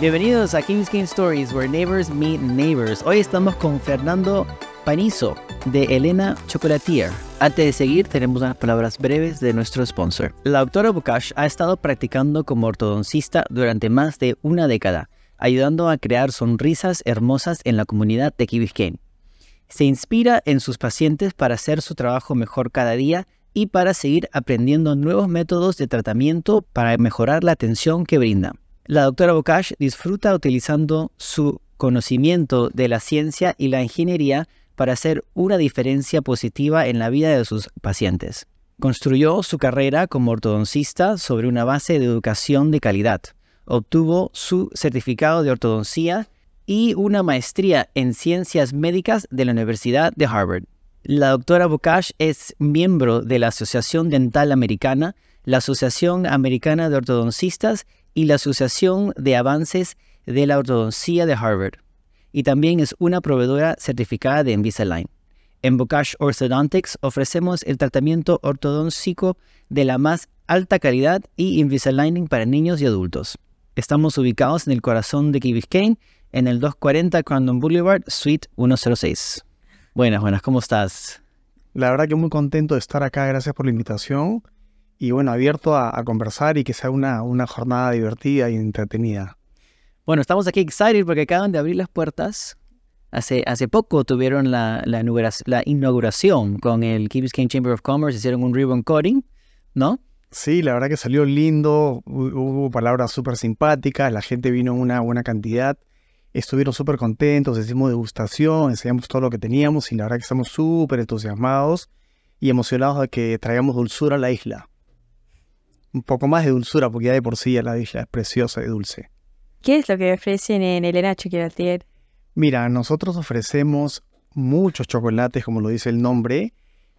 Bienvenidos a King's Game Stories, where neighbors meet neighbors. Hoy estamos con Fernando Panizo de Elena Chocolatier. Antes de seguir, tenemos unas palabras breves de nuestro sponsor. La doctora Bukash ha estado practicando como ortodoncista durante más de una década, ayudando a crear sonrisas hermosas en la comunidad de Key. Se inspira en sus pacientes para hacer su trabajo mejor cada día y para seguir aprendiendo nuevos métodos de tratamiento para mejorar la atención que brinda. La doctora Bokash disfruta utilizando su conocimiento de la ciencia y la ingeniería para hacer una diferencia positiva en la vida de sus pacientes. Construyó su carrera como ortodoncista sobre una base de educación de calidad. Obtuvo su certificado de ortodoncía y una maestría en ciencias médicas de la Universidad de Harvard. La doctora Bokash es miembro de la Asociación Dental Americana, la Asociación Americana de Ortodoncistas y la Asociación de Avances de la Ortodoncía de Harvard. Y también es una proveedora certificada de Invisalign. En Bocash Orthodontics ofrecemos el tratamiento ortodóncico de la más alta calidad y Invisalign para niños y adultos. Estamos ubicados en el corazón de Key Biscayne, en el 240 Crandon Boulevard, Suite 106. Buenas, buenas, ¿cómo estás? La verdad que muy contento de estar acá, gracias por la invitación y bueno, abierto a, conversar y que sea una, una jornada divertida y entretenida. Bueno, estamos aquí excited porque acaban de abrir las puertas. Hace, hace poco tuvieron la, la, inauguración, con el Key Biscayne Chamber of Commerce, hicieron un ribbon cutting, ¿no? Sí, la verdad que salió lindo, hubo palabras súper simpáticas, la gente vino en una buena cantidad, estuvieron súper contentos, hicimos degustación, enseñamos todo lo que teníamos y la verdad que estamos súper entusiasmados y emocionados de que traigamos dulzura a la isla un poco más de dulzura, porque ya de por sí la isla es preciosa y dulce. ¿Qué es lo que ofrecen en Elena Chocolatier? Mira, nosotros ofrecemos muchos chocolates, como lo dice el nombre,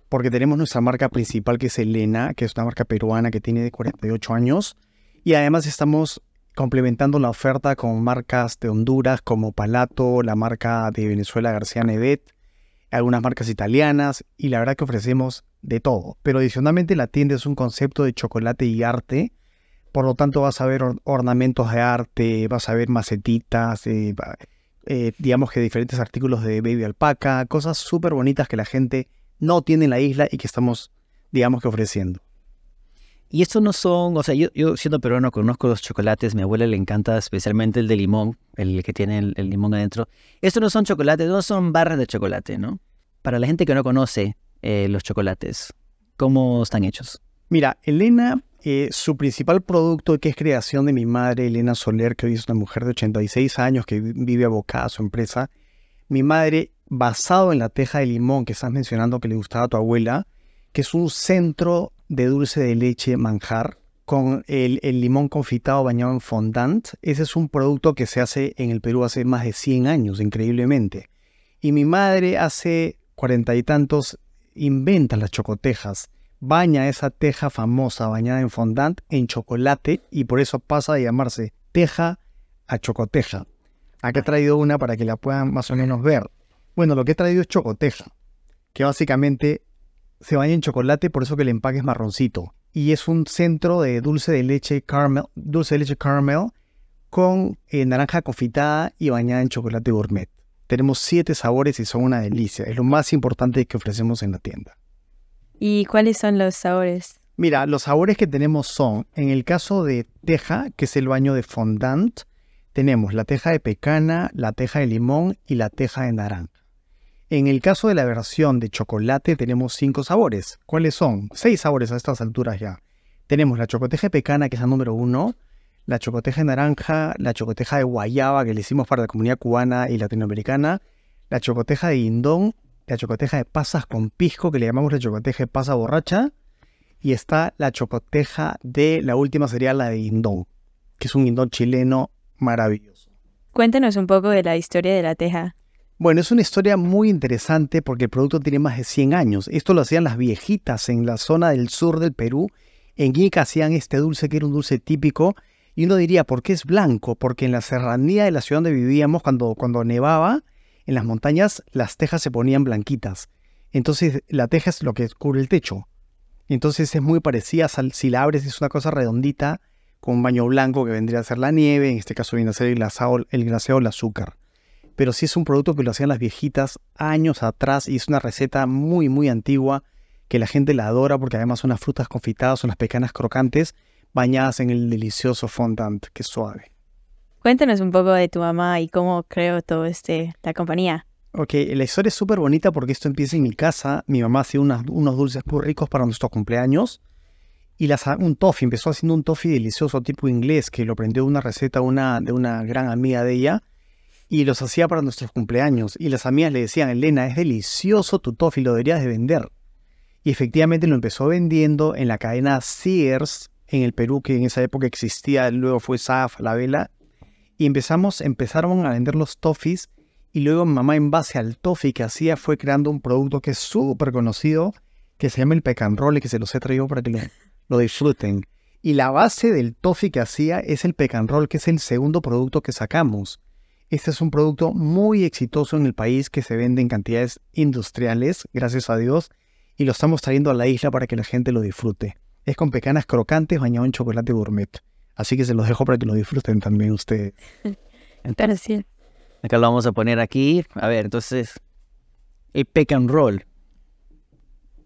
porque tenemos nuestra marca principal que es Elena, que es una marca peruana que tiene 48 años, y además estamos complementando la oferta con marcas de Honduras como Palato, la marca de Venezuela García Nevet, algunas marcas italianas, y la verdad que ofrecemos de todo. Pero adicionalmente la tienda es un concepto de chocolate y arte. Por lo tanto vas a ver ornamentos de arte, vas a ver macetitas, eh, eh, digamos que diferentes artículos de baby alpaca, cosas súper bonitas que la gente no tiene en la isla y que estamos, digamos que ofreciendo. Y estos no son, o sea, yo, yo siendo peruano conozco los chocolates, mi abuela le encanta especialmente el de limón, el que tiene el, el limón adentro. Estos no son chocolates, no son barras de chocolate, ¿no? Para la gente que no conoce, eh, los chocolates? ¿Cómo están hechos? Mira, Elena, eh, su principal producto, que es creación de mi madre, Elena Soler, que hoy es una mujer de 86 años que vive abocada a su empresa. Mi madre, basado en la teja de limón que estás mencionando que le gustaba a tu abuela, que es un centro de dulce de leche manjar con el, limón confitado bañado en fondant. Ese es un producto que se hace en el Perú hace más de 100 años, increíblemente. Y mi madre hace cuarenta y tantos inventa las chocotejas, baña esa teja famosa bañada en fondant en chocolate y por eso pasa a llamarse teja a chocoteja. Aquí he traído una para que la puedan más o menos ver. Bueno, lo que he traído es chocoteja, que básicamente se baña en chocolate, por eso que el empaque es marroncito. Y es un centro de dulce de leche caramel, dulce de leche caramel con eh, naranja confitada y bañada en chocolate gourmet. Tenemos siete sabores y son una delicia. Es lo más importante que ofrecemos en la tienda. ¿Y cuáles son los sabores? Mira, los sabores que tenemos son, en el caso de teja, que es el baño de fondant, tenemos la teja de pecana, la teja de limón y la teja de naranja. En el caso de la versión de chocolate tenemos cinco sabores. ¿Cuáles son? Seis sabores a estas alturas ya. Tenemos la chocoteja de pecana, que es la número uno, la chocoteja de naranja, la chocoteja de guayaba que le hicimos para la comunidad cubana y latinoamericana, la chocoteja de guindón, la chocoteja de pasas con pisco que le llamamos la chocoteja de pasa borracha y está la chocoteja de la última sería la de guindón, que es un guindón chileno maravilloso. Cuéntanos un poco de la historia de la teja. Bueno, es una historia muy interesante porque el producto tiene más de 100 años. Esto lo hacían las viejitas en la zona del sur del Perú. En Ica hacían este dulce que era un dulce típico y uno diría, ¿por qué es blanco? Porque en la serranía de la ciudad donde vivíamos, cuando, cuando nevaba, en las montañas las tejas se ponían blanquitas. Entonces la teja es lo que cubre el techo. Entonces es muy parecida, si la abres es una cosa redondita, con un baño blanco que vendría a ser la nieve, en este caso viene a ser el glaseado, el glaseado el azúcar. Pero sí es un producto que lo hacían las viejitas años atrás y es una receta muy, muy antigua que la gente la adora porque además son las frutas confitadas, son las pecanas crocantes bañadas en el delicioso fondant, que es suave. Cuéntanos un poco de tu mamá y cómo creó todo este, la compañía. Ok, la historia es súper bonita porque esto empieza en mi casa. Mi mamá hacía unas- unos dulces muy ricos para nuestros cumpleaños. Y las, un toffee, empezó haciendo un toffee delicioso tipo inglés que lo aprendió una receta una, de una gran amiga de ella. Y los hacía para nuestros cumpleaños. Y las amigas le decían, Elena, es delicioso tu toffee, lo deberías de vender. Y efectivamente lo empezó vendiendo en la cadena Sears en el Perú, que en esa época existía, luego fue Saf, La Vela. Y empezamos, empezaron a vender los toffees y luego mamá en base al toffee que hacía fue creando un producto que es súper conocido, que se llama el pecan roll y que se los he traído para que lo, lo disfruten. Y la base del toffee que hacía es el pecan roll, que es el segundo producto que sacamos. Este es un producto muy exitoso en el país que se vende en cantidades industriales, gracias a Dios, y lo estamos trayendo a la isla para que la gente lo disfrute. Es con pecanas crocantes bañado en chocolate gourmet. Así que se los dejo para que lo disfruten también ustedes. Gracias. Acá lo vamos a poner aquí. A ver, entonces, el pecan roll.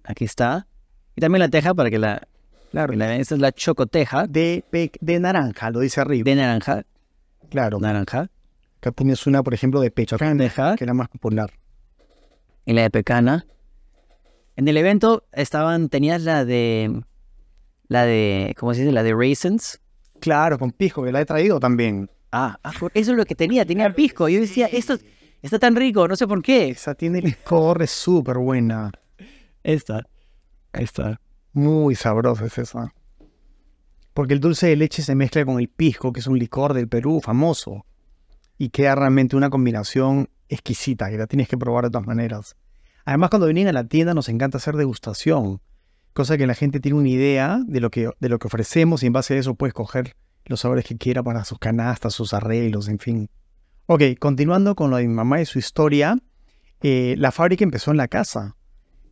Aquí está. Y también la teja para que la... Claro. la. Esta es la chocoteja De, de naranja, lo dice arriba. de naranja. Claro. Naranja. Acá tienes una, por ejemplo, de pecho Teja. que era más popular. Y la de pecana. En el evento estaban... Tenías la de... La de... ¿Cómo se dice? La de raisins. Claro, con pisco, que la he traído también. Ah, ah, por- eso es lo que tenía. Tenía pisco. Yo decía, esto está tan rico. No sé por qué. Esa tiene licor, es súper buena. Esta. Ahí está. Muy sabrosa es esa. Porque el dulce de leche se mezcla con el pisco, que es un licor del Perú famoso. Y queda realmente una combinación exquisita, que la tienes que probar de todas maneras. Además, cuando vienen a la tienda nos encanta hacer degustación. Cosa que la gente tiene una idea de lo que, de lo que ofrecemos y en base a eso puedes coger los sabores que quiera para sus canastas, sus arreglos, en fin. Ok, continuando con lo de mi mamá y su historia, eh, la fábrica empezó en la casa.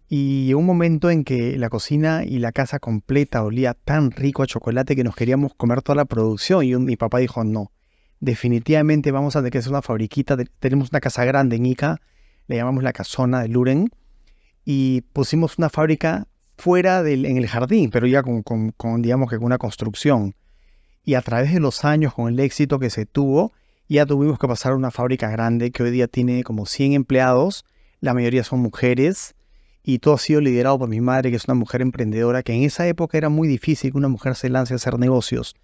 Y un momento en que la cocina y la casa completa olía tan rico a chocolate que nos queríamos comer toda la producción. Y un- mi papá dijo, no, definitivamente vamos a tener que hacer una fabriquita. Te- Tenemos una casa grande en Ica, le llamamos la casona de Luren. Y pusimos una fábrica fuera del, en el jardín, pero ya con, con- con, digamos que con una construcción. Y a través de los años, con el éxito que se tuvo, ya tuvimos que pasar a una fábrica grande que hoy día tiene como 100 empleados. La mayoría son mujeres y todo ha sido liderado por mi madre, que es una mujer emprendedora, que en esa época era muy difícil que una mujer se lance a hacer negocios,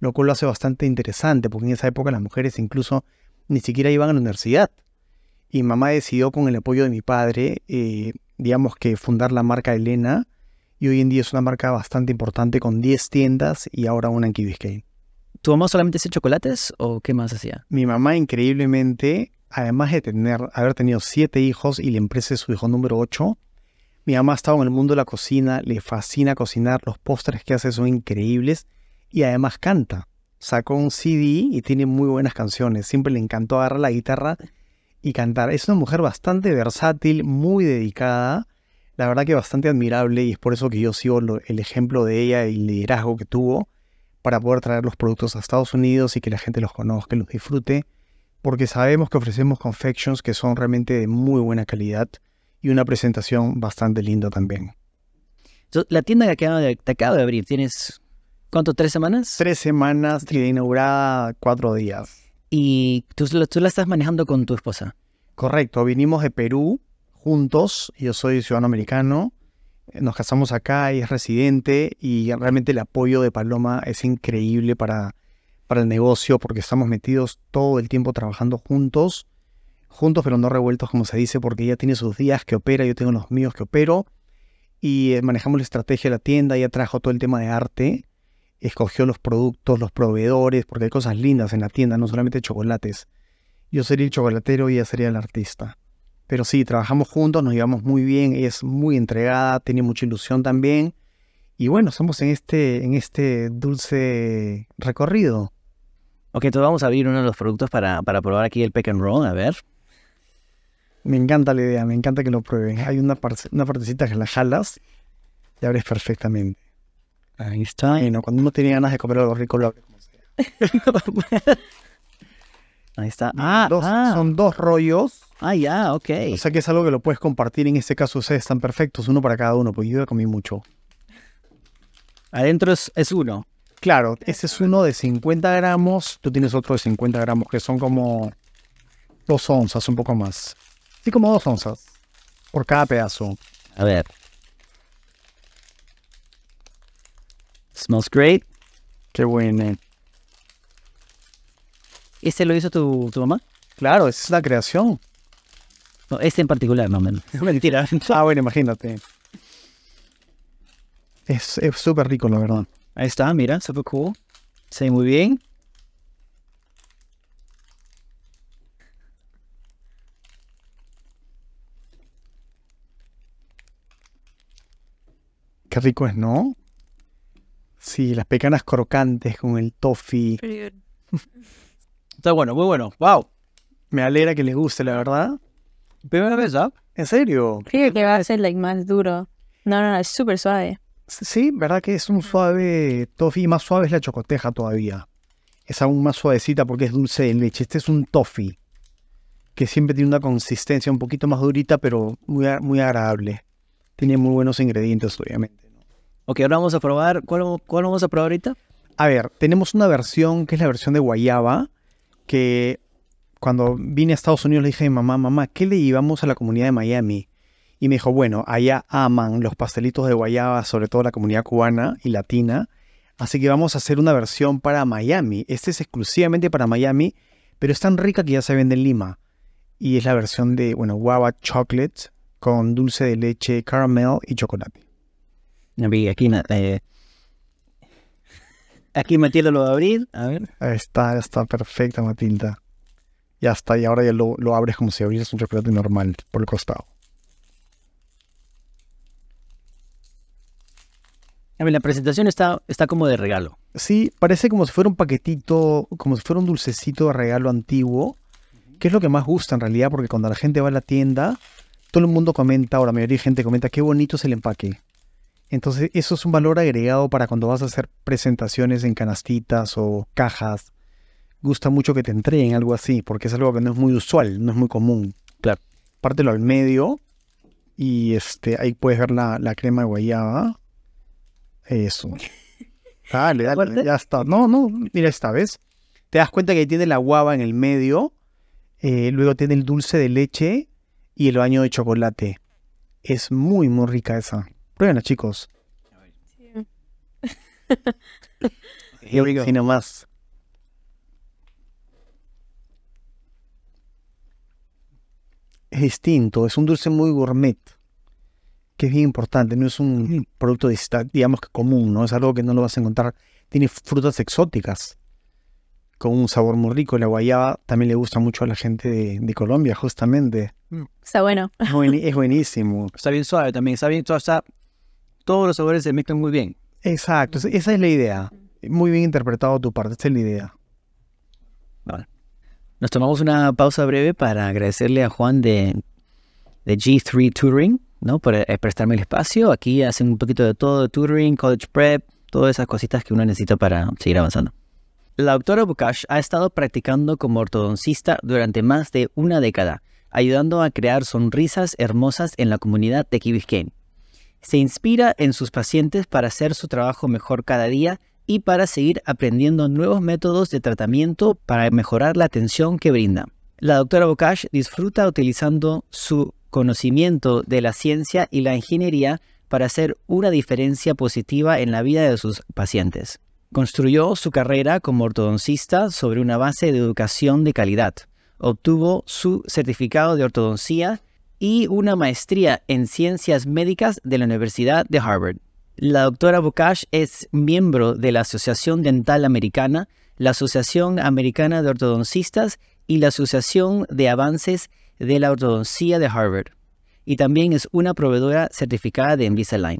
lo cual lo hace bastante interesante, porque en esa época las mujeres incluso ni siquiera iban a la universidad. Y mamá decidió con el apoyo de mi padre, eh, digamos que fundar la marca Elena, y hoy en día es una marca bastante importante con 10 tiendas y ahora una en Key Biscayne. ¿Tu mamá solamente hacía chocolates o qué más hacía? Mi mamá increíblemente, además de tener, haber tenido siete hijos y la empresa es su hijo número 8, mi mamá ha estado en el mundo de la cocina, le fascina cocinar, los postres que hace son increíbles y además canta. Sacó un CD y tiene muy buenas canciones. Siempre le encantó agarrar la guitarra y cantar. Es una mujer bastante versátil, muy dedicada, la verdad que bastante admirable y es por eso que yo sigo lo- el ejemplo de ella y el liderazgo que tuvo para poder traer los productos a Estados Unidos y que la gente los conozca, los disfrute, porque sabemos que ofrecemos confections que son realmente de muy buena calidad y una presentación bastante linda también. La tienda que acaba de, te acaba de abrir, ¿tienes cuánto? ¿Tres semanas? Tres semanas y de inaugurada cuatro días. Y tú la estás manejando con tu esposa. Correcto, vinimos de Perú juntos, yo soy ciudadano americano, eh, nos casamos acá, ella es residente y realmente el apoyo de Paloma es increíble para, para el negocio porque estamos metidos todo el tiempo trabajando juntos, juntos pero no revueltos como se dice porque ella tiene sus días que opera, yo tengo los míos que opero y eh, manejamos la estrategia de la tienda, ella trajo todo el tema de arte, escogió los productos, los proveedores, porque hay cosas lindas en la tienda, no solamente chocolates. Yo sería el chocolatero y ella sería el artista. Pero sí, trabajamos juntos, nos llevamos muy bien, ella es muy entregada, tiene mucha ilusión también. Y bueno, estamos en este, en este dulce recorrido. Ok, entonces vamos a abrir uno de los productos para, para probar aquí el pecan roll, a ver. Me encanta la idea, me encanta que lo prueben. Hay una, parce- una partecita que la jalas y abres perfectamente. Ahí está. Bueno, cuando uno tiene ganas de comer algo rico, lo abre como sea. Ahí está. Ah, Dos- ah, Son dos rollos. Ah, ya, ok. O sea que es algo que lo puedes compartir. En este caso, ustedes están perfectos, uno para cada uno, porque yo comí mucho. Adentro es, es uno. Claro, ese es uno de 50 gramos. Tú tienes otro de 50 gramos, que son como dos onzas, un poco más. Sí, como dos onzas por cada pedazo. A ver. Smells great. Qué bueno. ¿Este lo hizo tu, tu mamá? Claro, esa es la creación. No, este en particular, no, men- mentira. Ah, bueno, imagínate. Es es súper rico, la verdad. Ahí está, mira, super cool. Se ve muy bien. Qué rico es, ¿no? Sí, las pecanas crocantes con el toffee. Está bueno, muy bueno. Wow. Me alegra que les guste, la verdad. Primera vez, ¿ah? ¿En serio? Creo que va a ser like, más duro. No, no, no, es súper suave. Sí, ¿verdad que es un suave toffee? Más suave es la chocoteja todavía. Es aún más suavecita porque es dulce de leche. Este es un toffee que siempre tiene una consistencia un poquito más durita, pero muy, muy agradable. Tiene muy buenos ingredientes, obviamente. Ok, ahora vamos a probar. ¿Cuál, cuál vamos a probar ahorita? A ver, tenemos una versión que es la versión de guayaba, que cuando vine a Estados Unidos le dije a mi mamá, mamá, ¿qué le llevamos a la comunidad de Miami? Y me dijo, bueno, allá aman los pastelitos de guayaba, sobre todo la comunidad cubana y latina, así que vamos a hacer una versión para Miami. Este es exclusivamente para Miami, pero es tan rica que ya se vende en Lima. Y es la versión de, bueno, guava chocolate con dulce de leche, caramel y chocolate. Aquí, aquí, eh, aquí Matilda lo va a abrir. A ver. Ahí está, está perfecta, Matilda. Ya está, y ahora ya lo, lo abres como si abrieras un chocolate normal por el costado. A ver, la presentación está, está como de regalo. Sí, parece como si fuera un paquetito, como si fuera un dulcecito de regalo antiguo, que es lo que más gusta en realidad, porque cuando la gente va a la tienda, todo el mundo comenta, o la mayoría de gente comenta, qué bonito es el empaque. Entonces, eso es un valor agregado para cuando vas a hacer presentaciones en canastitas o cajas. Gusta mucho que te entreguen algo así, porque es algo que no es muy usual, no es muy común. Claro. Pártelo al medio y este, ahí puedes ver la, la crema de guayaba. Eso. Dale, dale, ya está. No, no, mira esta vez. Te das cuenta que tiene la guava en el medio, eh, luego tiene el dulce de leche y el baño de chocolate. Es muy, muy rica esa. Pruébenla, chicos. Here we go. Así nomás. Es distinto, es un dulce muy gourmet, que es bien importante, no es un producto, digamos que común, ¿no? Es algo que no lo vas a encontrar. Tiene frutas exóticas, con un sabor muy rico. La guayaba también le gusta mucho a la gente de, de Colombia, justamente. Está bueno. Es, buenísimo. Está bien suave también. Está bien, todo está, todos los sabores se mezclan muy bien. Exacto, esa- esa es la idea. Muy bien interpretado tu parte, esa es la idea. Nos tomamos una pausa breve para agradecerle a Juan de, de G3 Tutoring, ¿no? Por eh, prestarme el espacio. Aquí hacen un poquito de todo, de tutoring, college prep, todas esas cositas que uno necesita para seguir avanzando. La doctora Bukash ha estado practicando como ortodoncista durante más de una década, ayudando a crear sonrisas hermosas en la comunidad de Key. Se inspira en sus pacientes para hacer su trabajo mejor cada día y para seguir aprendiendo nuevos métodos de tratamiento para mejorar la atención que brinda. La doctora Bokash disfruta utilizando su conocimiento de la ciencia y la ingeniería para hacer una diferencia positiva en la vida de sus pacientes. Construyó su carrera como ortodoncista sobre una base de educación de calidad. Obtuvo su certificado de ortodoncía y una maestría en ciencias médicas de la Universidad de Harvard. La doctora Bokash es miembro de la Asociación Dental Americana, la Asociación Americana de Ortodoncistas y la Asociación de Avances de la Ortodoncía de Harvard. Y también es una proveedora certificada de Invisalign.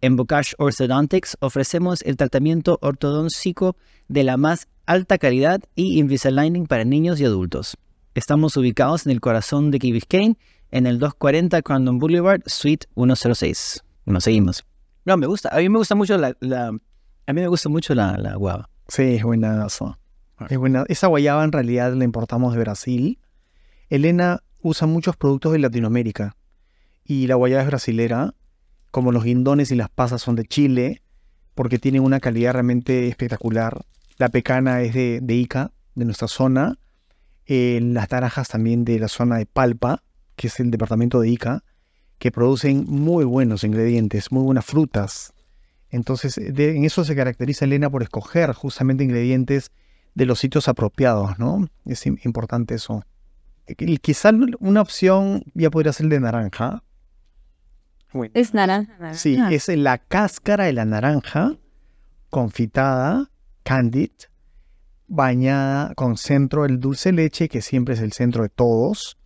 En Bokash Orthodontics ofrecemos el tratamiento ortodóncico de la más alta calidad y Invisaligning para niños y adultos. Estamos ubicados en el corazón de Key Biscayne, en el 240 Crandon Boulevard, Suite 106. Nos seguimos. No, me gusta. A mí me gusta mucho la, la- A mí me gusta mucho la, la guava. Sí, es buenazo. Es buena. Esa guayaba en realidad la importamos de Brasil. Elena usa muchos productos de Latinoamérica y la guayaba es brasilera, como los guindones y las pasas son de Chile, porque tienen una calidad realmente espectacular. La pecana es de, de Ica, de nuestra zona. Eh, las naranjas también de la zona de Palpa, que es el departamento de Ica, que producen muy buenos ingredientes, muy buenas frutas. Entonces, de- en eso se caracteriza Elena por escoger justamente ingredientes de los sitios apropiados, ¿no? Es im- importante eso. Y Quizá una opción ya podría ser el de naranja. Bueno, Es naranja. naranja. sí, es la cáscara de la naranja confitada, candid, bañada con centro del dulce leche, que siempre es el centro de todos,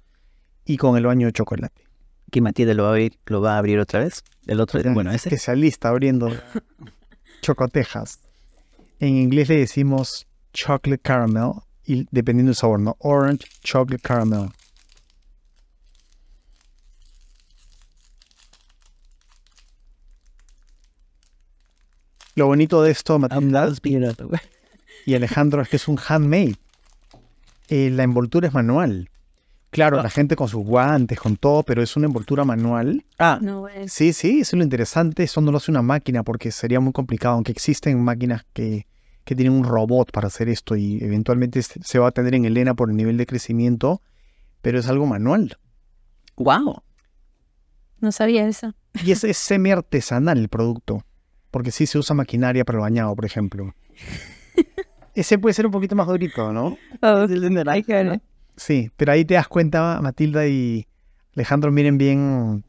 y con el baño de chocolate. Que Matilde lo va a abrir, lo va a abrir otra vez. El otro, bueno, ese. Especialista abriendo chocotejas. En inglés le decimos chocolate caramel, y dependiendo del sabor, ¿no? Orange chocolate caramel. Lo bonito de esto, Matilda y Alejandro, es que es un handmade. Eh, la envoltura es manual. Claro, la gente con sus guantes, con todo, pero es una envoltura manual. Ah, No, es... Sí, sí, eso es lo interesante. Eso no lo hace una máquina porque sería muy complicado, aunque existen máquinas que, que tienen un robot para hacer esto y eventualmente se va a tener en Elena por el nivel de crecimiento, pero es algo manual. wow. No sabía eso. Y es, es semi artesanal el producto, porque sí se usa maquinaria para el bañado, por ejemplo. Ese puede ser un poquito más durito, ¿no? Oh, Es el de naranja, I. Sí, pero ahí te das cuenta, Matilda y Alejandro, miren bien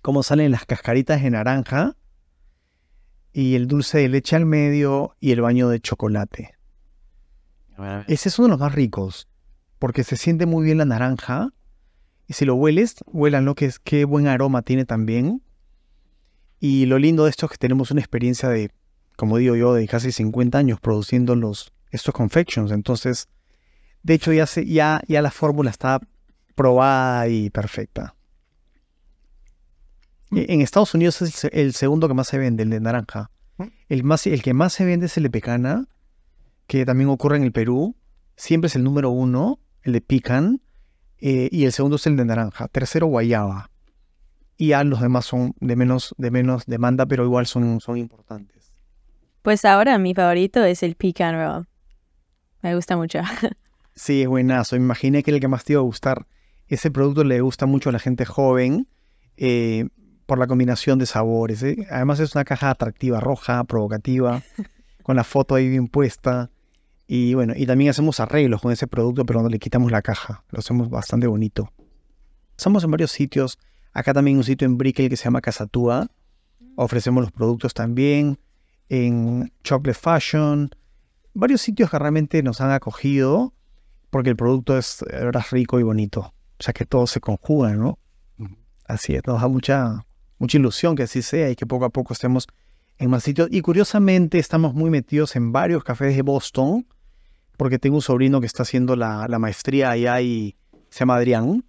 cómo salen las cascaritas de naranja y el dulce de leche al medio y el baño de chocolate. Ese es uno de los más ricos, porque se siente muy bien la naranja. Y si lo hueles, huélanlo, que es qué buen aroma tiene también. Y lo lindo de esto es que tenemos una experiencia de, como digo yo, de casi 50 años produciendo los, estos confections. Entonces, de hecho, ya, se, ya, ya la fórmula está probada y perfecta. E- En Estados Unidos es el, se- el segundo que más se vende, el de naranja. El, más, el que más se vende es el de pecana, que también ocurre en el Perú. Siempre es el número uno, el de pican. eh, y el segundo es el de naranja. Tercero, guayaba. Y ya los demás son de menos, de menos demanda, pero igual son, son importantes. Pues ahora mi favorito es el pecan roll. Me gusta mucho. Sí, es buenazo. Me imaginé que el que más te iba a gustar. Ese producto le gusta mucho a la gente joven eh, por la combinación de sabores. ¿eh? Además es una caja atractiva, roja, provocativa, con la foto ahí bien puesta. Y bueno, y también hacemos arreglos con ese producto, pero no le quitamos la caja. Lo hacemos bastante bonito. Estamos en varios sitios. Acá también un sitio en Brickell que se llama Casatúa. Ofrecemos los productos también. En Chocolate Fashion. Varios sitios que realmente nos han acogido porque el producto es verdad rico y bonito. O sea que todo se conjuga, ¿no? Así es, nos da mucha, mucha ilusión que así sea y que poco a poco estemos en más sitios. Y curiosamente estamos muy metidos en varios cafés de Boston, porque tengo un sobrino que está haciendo la, la maestría allá y se llama Adrián,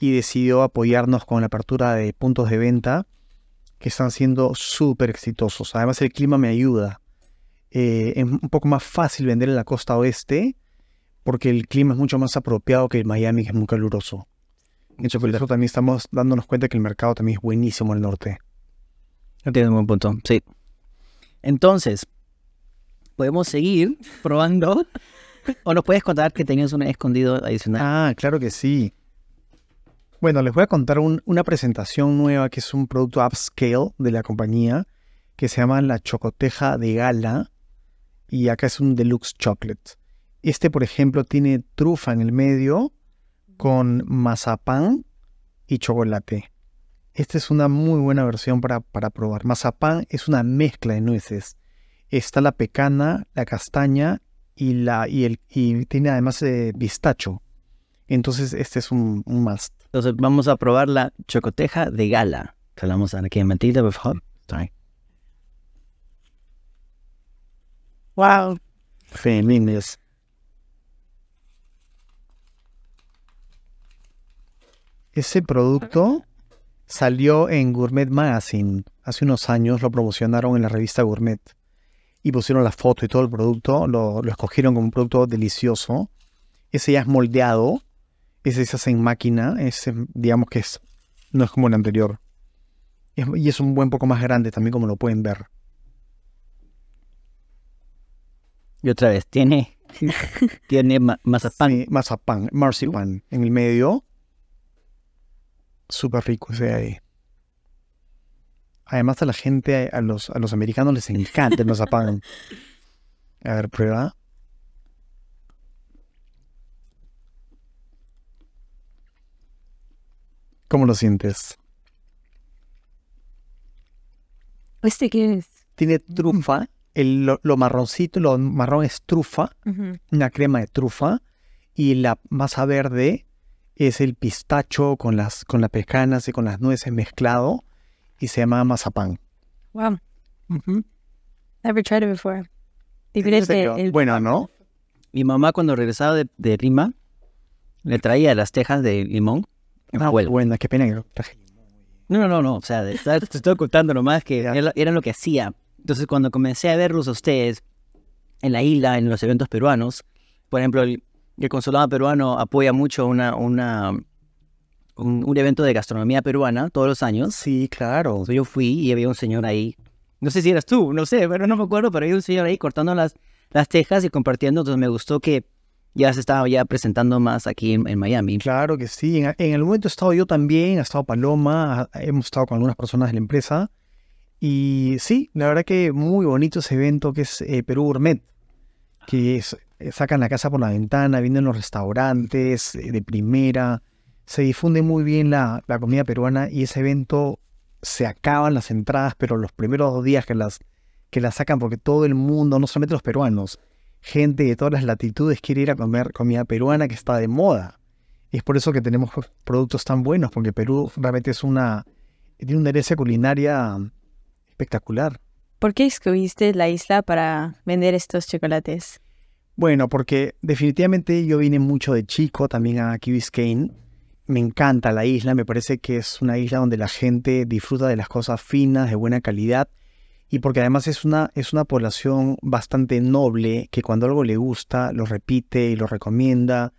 y decidió apoyarnos con la apertura de puntos de venta que están siendo súper exitosos. Además el clima me ayuda. Eh, es un poco más fácil vender en la costa oeste porque el clima es mucho más apropiado que el Miami, que es muy caluroso. Entonces, por eso también estamos dándonos cuenta que el mercado también es buenísimo en el norte. Tienes un buen punto, sí. Entonces, podemos seguir probando. ¿O nos puedes contar que tenías un escondido adicional? Ah, claro que sí. Bueno, les voy a contar un- una presentación nueva que es un producto upscale de la compañía que se llama la Chocoteja de Gala y acá es un Deluxe Chocolate. Este, por ejemplo, tiene trufa en el medio con mazapán y chocolate. Esta es una muy buena versión para, para probar. Mazapán es una mezcla de nueces. Está la pecana, la castaña y, la, y, el, y tiene además eh, pistacho. Entonces este es un, un must. Entonces, vamos a probar la chocoteja de gala. Te la vamos a dar aquí en Matilda, por favor. Sorry. Wow. Feliz. Ese producto salió en Gourmet Magazine hace unos años, lo promocionaron en la revista Gourmet. y pusieron la foto y todo el producto, lo, lo escogieron como un producto delicioso. Ese ya es moldeado, ese se hace en máquina, ese digamos que es, no es como el anterior. Es- y es un buen poco más grande también como lo pueden ver. Y otra vez, tiene, tiene ma- mazapán. Sí, mazapán, marzipan en el medio. Súper rico ese ahí. Además a la gente, a los, a los americanos les encanta el mazapán. A ver, prueba. ¿Cómo lo sientes? ¿Este qué es? Tiene trufa. El, lo, lo marroncito, lo marrón es trufa. Una crema de trufa y la masa verde es el pistacho con las, con las pecanas y con las nueces mezclado y se llama mazapán. Wow. Never tried it before. Diferente. el- Bueno, ¿no? Mi mamá cuando regresaba de, de Lima le traía las tejas de limón Ah, vuelo. buena, qué pena que lo traje. No, no, no, no. O sea, te estoy contando nomás que era, era lo que hacía. Entonces, cuando comencé a verlos a ustedes en la isla, en los eventos peruanos, por ejemplo, el, el consulado peruano apoya mucho una, una, un, un evento de gastronomía peruana todos los años. Sí, claro. Entonces, yo fui y había un señor ahí. No sé si eras tú, no sé, pero no me acuerdo, pero había un señor ahí cortando las, las tejas y compartiendo. Entonces, me gustó que ya se estaba ya presentando más aquí en, en Miami. Claro que sí. En, en el momento he estado yo también, ha estado Paloma, hemos estado con algunas personas de la empresa. Y sí, la verdad que muy bonito ese evento que es eh, Perú Gourmet, que es- sacan la casa por la ventana, vienen los restaurantes eh, de primera, se difunde muy bien la, la comida peruana y ese evento se acaban las entradas, pero los primeros dos días que las, que las sacan, porque todo el mundo, no solamente los peruanos, gente de todas las latitudes quiere ir a comer comida peruana que está de moda. Es por eso que tenemos productos tan buenos, porque Perú realmente es una, tiene una herencia culinaria espectacular. ¿Por qué escogiste la isla para vender estos chocolates? Bueno, porque definitivamente yo vine mucho de chico también a Key Biscayne. Me encanta la isla, me parece que es una isla donde la gente disfruta de las cosas finas, de buena calidad, y porque además es una, es una población bastante noble que cuando algo le gusta lo repite y lo recomienda.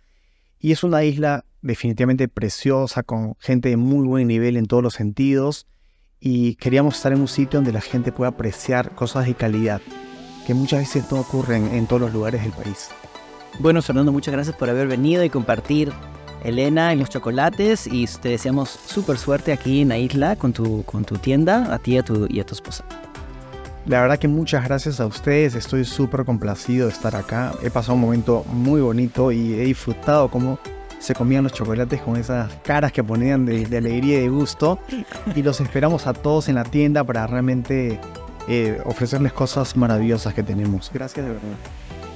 Y es una isla definitivamente preciosa, con gente de muy buen nivel en todos los sentidos, y queríamos estar en un sitio donde la gente pueda apreciar cosas de calidad, que muchas veces no ocurren en todos los lugares del país. Bueno, Fernando, muchas gracias por haber venido y compartir Elena en los chocolates y te deseamos súper suerte aquí en la isla con tu, con tu tienda, a ti y a tu, y a tu esposa. La verdad que muchas gracias a ustedes, estoy súper complacido de estar acá. He pasado un momento muy bonito y he disfrutado cómo se comían los chocolates con esas caras que ponían de, de alegría y de gusto. Y los esperamos a todos en la tienda para realmente eh, ofrecerles cosas maravillosas que tenemos. Gracias de verdad.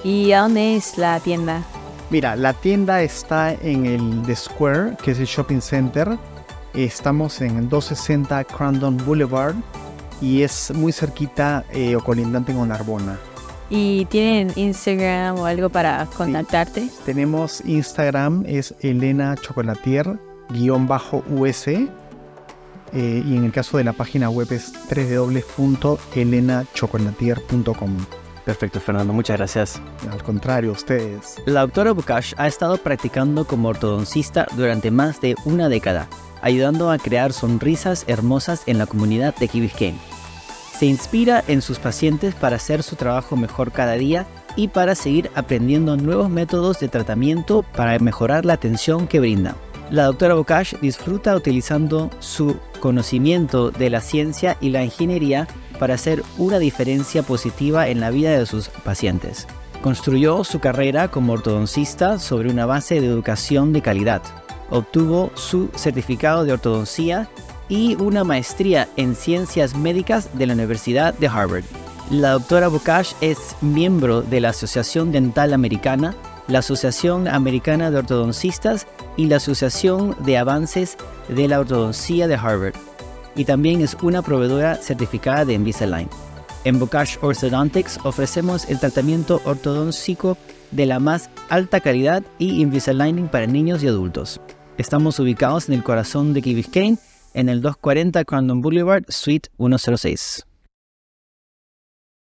¿Y a dónde es la tienda? Mira, la tienda está en el The Square, que es el shopping center. Estamos en el 260 Crandon Boulevard y es muy cerquita eh, o colindante con Narbona. ¿Y tienen Instagram o algo para contactarte? Tenemos Instagram, es Elena Chocolatier, guion bajo US. Eh, y en el caso de la página web es www.elenachocolatier.com. Perfecto, Fernando, muchas gracias. Al contrario, ustedes. La doctora Bukash ha estado practicando como ortodoncista durante más de una década, ayudando a crear sonrisas hermosas en la comunidad de Key Biscayne. Se inspira en sus pacientes para hacer su trabajo mejor cada día y para seguir aprendiendo nuevos métodos de tratamiento para mejorar la atención que brinda. La doctora Bokash disfruta utilizando su conocimiento de la ciencia y la ingeniería para hacer una diferencia positiva en la vida de sus pacientes. Construyó su carrera como ortodoncista sobre una base de educación de calidad. Obtuvo su certificado de ortodoncía y una maestría en ciencias médicas de la Universidad de Harvard. La doctora Bokash es miembro de la Asociación Dental Americana, la Asociación Americana de Ortodoncistas y la Asociación de Avances de la Ortodoncía de Harvard. Y también es una proveedora certificada de Invisalign. En Bokash Orthodontics ofrecemos el tratamiento ortodóntico de la más alta calidad y Invisalign para niños y adultos. Estamos ubicados en el corazón de Key Biscayne, en el 240 Crandon Boulevard, Suite 106.